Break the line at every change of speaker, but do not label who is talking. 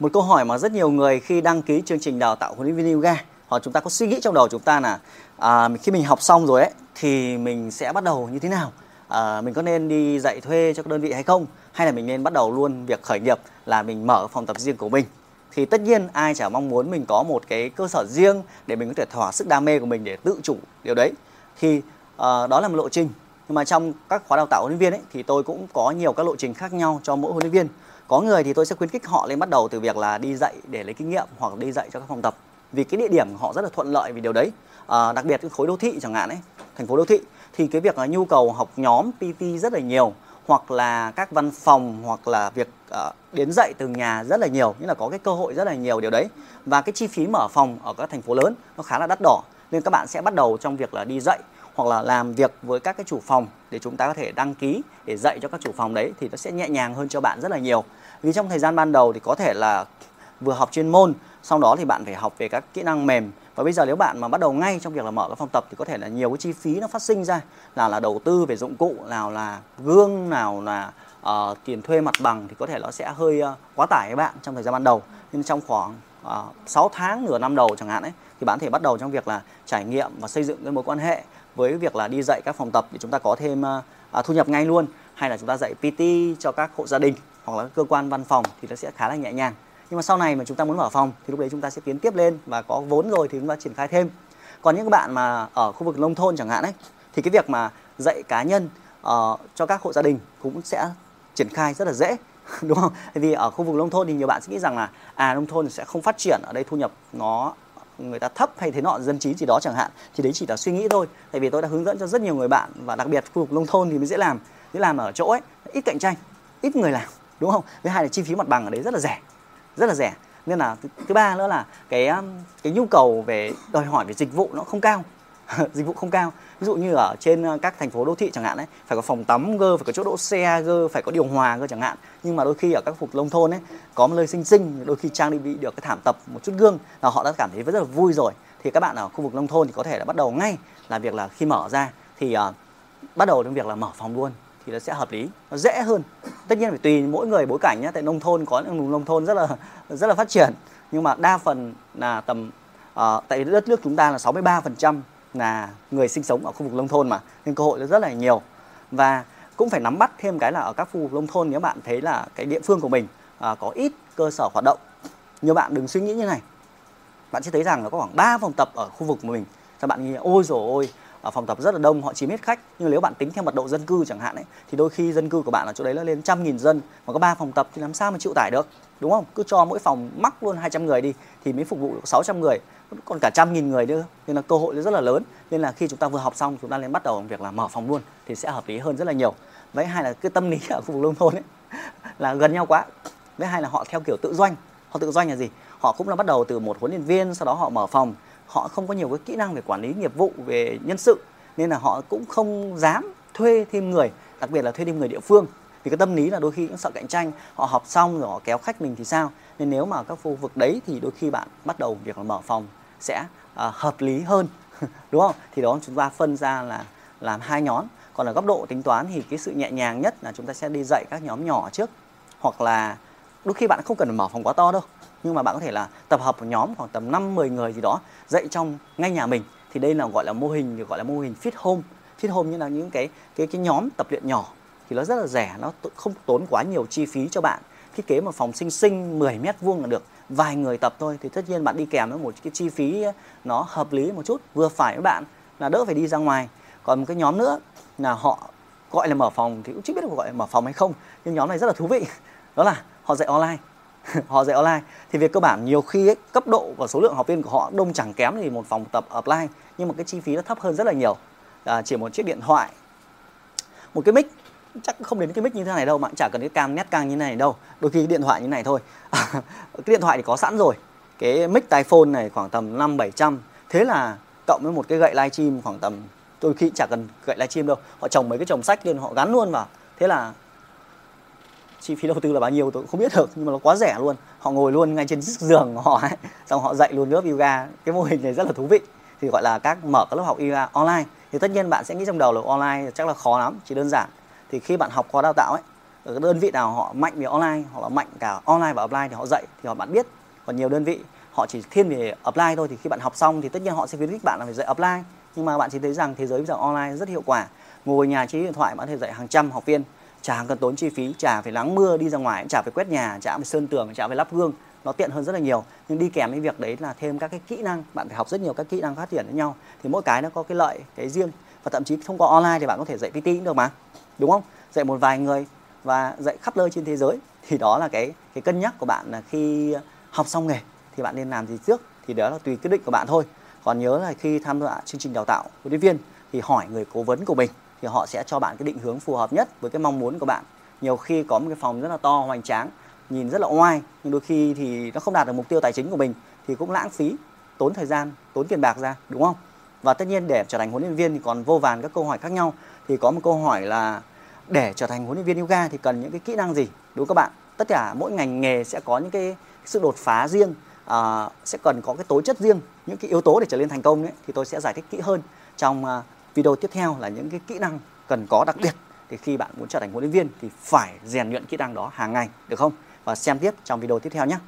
một câu hỏi mà rất nhiều người khi đăng ký chương trình đào tạo huấn luyện viên yoga hoặc chúng ta có suy nghĩ trong đầu chúng ta là à, khi mình học xong rồi ấy thì mình sẽ bắt đầu như thế nào? À, mình có nên đi dạy thuê cho đơn vị hay không? Hay là mình nên bắt đầu luôn việc khởi nghiệp là mình mở phòng tập riêng của mình? Thì tất nhiên ai chả mong muốn mình có một cái cơ sở riêng để mình có thể thỏa sức đam mê của mình để tự chủ điều đấy. Thì uh, đó là một lộ trình. Nhưng mà trong các khóa đào tạo huấn luyện viên ấy thì tôi cũng có nhiều các lộ trình khác nhau cho mỗi huấn luyện viên có người thì tôi sẽ khuyến khích họ lên bắt đầu từ việc là đi dạy để lấy kinh nghiệm hoặc đi dạy cho các phòng tập. Vì cái địa điểm họ rất là thuận lợi vì điều đấy. À, đặc biệt cái khối đô thị chẳng hạn ấy thành phố đô thị thì cái việc là nhu cầu học nhóm PT rất là nhiều hoặc là các văn phòng hoặc là việc uh, đến dạy từ nhà rất là nhiều như là có cái cơ hội rất là nhiều điều đấy. Và cái chi phí mở phòng ở các thành phố lớn nó khá là đắt đỏ nên các bạn sẽ bắt đầu trong việc là đi dạy hoặc là làm việc với các cái chủ phòng để chúng ta có thể đăng ký để dạy cho các chủ phòng đấy thì nó sẽ nhẹ nhàng hơn cho bạn rất là nhiều vì trong thời gian ban đầu thì có thể là vừa học chuyên môn sau đó thì bạn phải học về các kỹ năng mềm. Và bây giờ nếu bạn mà bắt đầu ngay trong việc là mở các phòng tập thì có thể là nhiều cái chi phí nó phát sinh ra. Là là đầu tư về dụng cụ nào là gương nào là uh, tiền thuê mặt bằng thì có thể nó sẽ hơi uh, quá tải với bạn trong thời gian ban đầu. Nên trong khoảng ờ, uh, 6 tháng nửa năm đầu chẳng hạn ấy thì bạn có thể bắt đầu trong việc là trải nghiệm và xây dựng cái mối quan hệ với việc là đi dạy các phòng tập để chúng ta có thêm uh, thu nhập ngay luôn. Hay là chúng ta dạy PT cho các hộ gia đình hoặc là cơ quan văn phòng thì nó sẽ khá là nhẹ nhàng. Nhưng mà sau này mà chúng ta muốn mở phòng thì lúc đấy chúng ta sẽ tiến tiếp lên và có vốn rồi thì chúng ta triển khai thêm. Còn những bạn mà ở khu vực nông thôn chẳng hạn ấy thì cái việc mà dạy cá nhân uh, cho các hộ gia đình cũng sẽ triển khai rất là dễ đúng không? Vì ở khu vực nông thôn thì nhiều bạn sẽ nghĩ rằng là à nông thôn sẽ không phát triển ở đây thu nhập nó người ta thấp hay thế nọ dân trí gì đó chẳng hạn thì đấy chỉ là suy nghĩ thôi. Tại vì tôi đã hướng dẫn cho rất nhiều người bạn và đặc biệt khu vực nông thôn thì mới dễ làm dễ làm ở chỗ ấy ít cạnh tranh ít người làm đúng không? Thứ hai là chi phí mặt bằng ở đấy rất là rẻ rất là rẻ. Nên là thứ ba nữa là cái um, cái nhu cầu về đòi hỏi về dịch vụ nó không cao. Dịch vụ không cao. Ví dụ như ở trên uh, các thành phố đô thị chẳng hạn ấy phải có phòng tắm gơ phải có chỗ đỗ xe gơ phải có điều hòa gơ chẳng hạn. Nhưng mà đôi khi ở các khu vực nông thôn ấy có một nơi xinh xinh, đôi khi trang đi bị được cái thảm tập một chút gương là họ đã cảm thấy rất là vui rồi. Thì các bạn ở khu vực nông thôn thì có thể là bắt đầu ngay là việc là khi mở ra thì uh, bắt đầu đến việc là mở phòng luôn thì nó sẽ hợp lý nó dễ hơn tất nhiên phải tùy mỗi người bối cảnh nhé tại nông thôn có những vùng nông thôn rất là rất là phát triển. Nhưng mà đa phần là tầm uh, tại đất nước chúng ta là 63% là người sinh sống ở khu vực nông thôn mà. Nên cơ hội nó rất là nhiều. Và cũng phải nắm bắt thêm cái là ở các khu vực nông thôn nếu bạn thấy là cái địa phương của mình uh, có ít cơ sở hoạt động nhiều bạn đừng suy nghĩ như này. Bạn sẽ thấy rằng là có khoảng 3 phòng tập ở khu vực của mình. Cho bạn nghĩ ôi rồi ôi ở phòng tập rất là đông, họ chiếm hết khách. Nhưng nếu bạn tính theo mật độ dân cư chẳng hạn ấy, thì đôi khi dân cư của bạn ở chỗ đấy là lên trăm nghìn dân. Mà có ba phòng tập thì làm sao mà chịu tải được? Đúng không? Cứ cho mỗi phòng mắc luôn 200 người đi, thì mới phục vụ được 600 người. Còn cả trăm nghìn người nữa, nên là cơ hội rất là lớn. Nên là khi chúng ta vừa học xong, chúng ta nên bắt đầu việc là mở phòng luôn, thì sẽ hợp lý hơn rất là nhiều. Với hai là cái tâm lý ở khu vực nông thôn ấy, là gần nhau quá. Với hai là họ theo kiểu tự doanh. Họ tự doanh là gì? Họ cũng là bắt đầu từ một huấn luyện viên, sau đó họ mở phòng họ không có nhiều cái kỹ năng về quản lý nghiệp vụ về nhân sự nên là họ cũng không dám thuê thêm người đặc biệt là thuê thêm người địa phương. Vì cái tâm lý là đôi khi cũng sợ cạnh tranh họ học xong rồi họ kéo khách mình thì sao? Nên nếu mà các khu vực đấy thì đôi khi bạn bắt đầu việc là mở phòng sẽ uh, hợp lý hơn đúng không? Thì đó chúng ta phân ra là làm hai nhóm. Còn ở góc độ tính toán thì cái sự nhẹ nhàng nhất là chúng ta sẽ đi dạy các nhóm nhỏ trước. Hoặc là đôi khi bạn không cần mở phòng quá to đâu nhưng mà bạn có thể là tập hợp một nhóm khoảng tầm 5 10 người gì đó dạy trong ngay nhà mình. Thì đây là gọi là mô hình được gọi là mô hình fit home. Fit home như là những cái cái cái nhóm tập luyện nhỏ. Thì nó rất là rẻ, nó không tốn quá nhiều chi phí cho bạn. Thiết kế một phòng sinh sinh 10 mét vuông là được. Vài người tập thôi, thì tất nhiên bạn đi kèm với một cái chi phí nó hợp lý một chút, vừa phải với bạn là đỡ phải đi ra ngoài. Còn một cái nhóm nữa là họ gọi là mở phòng thì cũng chưa biết được gọi là mở phòng hay không, nhưng nhóm này rất là thú vị. Đó là họ dạy online. họ dạy online. Thì về cơ bản nhiều khi ấy, cấp độ và số lượng học viên của họ đông chẳng kém thì một phòng tập offline nhưng mà cái chi phí nó thấp hơn rất là nhiều. À, chỉ một chiếc điện thoại một cái mic chắc không đến cái mic như thế này đâu mà chả cần cái cam nét căng như thế này đâu. Đôi khi cái điện thoại như này thôi. Cái điện thoại thì có sẵn rồi. Cái mic tai phone này khoảng tầm năm bảy trăm. Thế là cộng với một cái gậy livestream khoảng tầm đôi khi chả cần gậy livestream đâu. Họ trồng mấy cái chồng sách lên họ gắn luôn vào. Thế là chi phí đầu tư là bao nhiêu tôi cũng không biết được, nhưng mà nó quá rẻ luôn. Họ ngồi luôn ngay trên chiếc giường của họ ấy, xong họ dạy luôn lớp yoga. Cái mô hình này rất là thú vị, thì gọi là các mở các lớp học yoga online. Thì tất nhiên bạn sẽ nghĩ trong đầu là online chắc là khó lắm, chỉ đơn giản thì khi bạn học khóa đào tạo ấy, ở đơn vị nào họ mạnh về online hoặc là mạnh cả online và offline thì họ dạy, thì họ bạn biết. Còn nhiều đơn vị họ chỉ thiên về offline thôi thì khi bạn học xong thì tất nhiên họ sẽ khuyến khích bạn là phải dạy offline nhưng mà bạn chỉ thấy rằng thế giới bây giờ online rất hiệu quả. Ngồi nhà chỉ điện thoại bạn có thể dạy hàng trăm học viên chả cần tốn chi phí, chả phải nắng mưa đi ra ngoài, chả phải quét nhà, chả phải sơn tường, chả phải lắp gương. Nó tiện hơn rất là nhiều. Nhưng đi kèm với việc đấy là thêm các cái kỹ năng. Bạn phải học rất nhiều các kỹ năng phát triển với nhau. Thì mỗi cái nó có cái lợi, cái riêng. Và thậm chí thông qua online thì bạn có thể dạy PT cũng được mà. Đúng không? Dạy một vài người và dạy khắp nơi trên thế giới. Thì đó là cái cái cân nhắc của bạn là khi học xong nghề thì bạn nên làm gì trước. Thì đó là tùy quyết định của bạn thôi. Còn nhớ là khi tham gia chương trình đào tạo huấn luyện viên thì hỏi người cố vấn của mình thì họ sẽ cho bạn cái định hướng phù hợp nhất với cái mong muốn của bạn. Nhiều khi có một cái phòng rất là to hoành tráng nhìn rất là oai nhưng đôi khi thì nó không đạt được mục tiêu tài chính của mình thì cũng lãng phí tốn thời gian tốn tiền bạc ra đúng không? Và tất nhiên để trở thành huấn luyện viên thì còn vô vàn các câu hỏi khác nhau. Thì có một câu hỏi là để trở thành huấn luyện viên yoga thì cần những cái kỹ năng gì đúng các bạn? Tất cả mỗi ngành nghề sẽ có những cái sự đột phá riêng à, sẽ cần có cái tố chất riêng những cái yếu tố để trở nên thành công ấy thì tôi sẽ giải thích kỹ hơn trong uh, video tiếp theo là những cái kỹ năng cần có đặc biệt thì khi bạn muốn trở thành huấn luyện viên thì phải rèn luyện kỹ năng đó hàng ngày, được không? Và xem tiếp trong video tiếp theo nhé.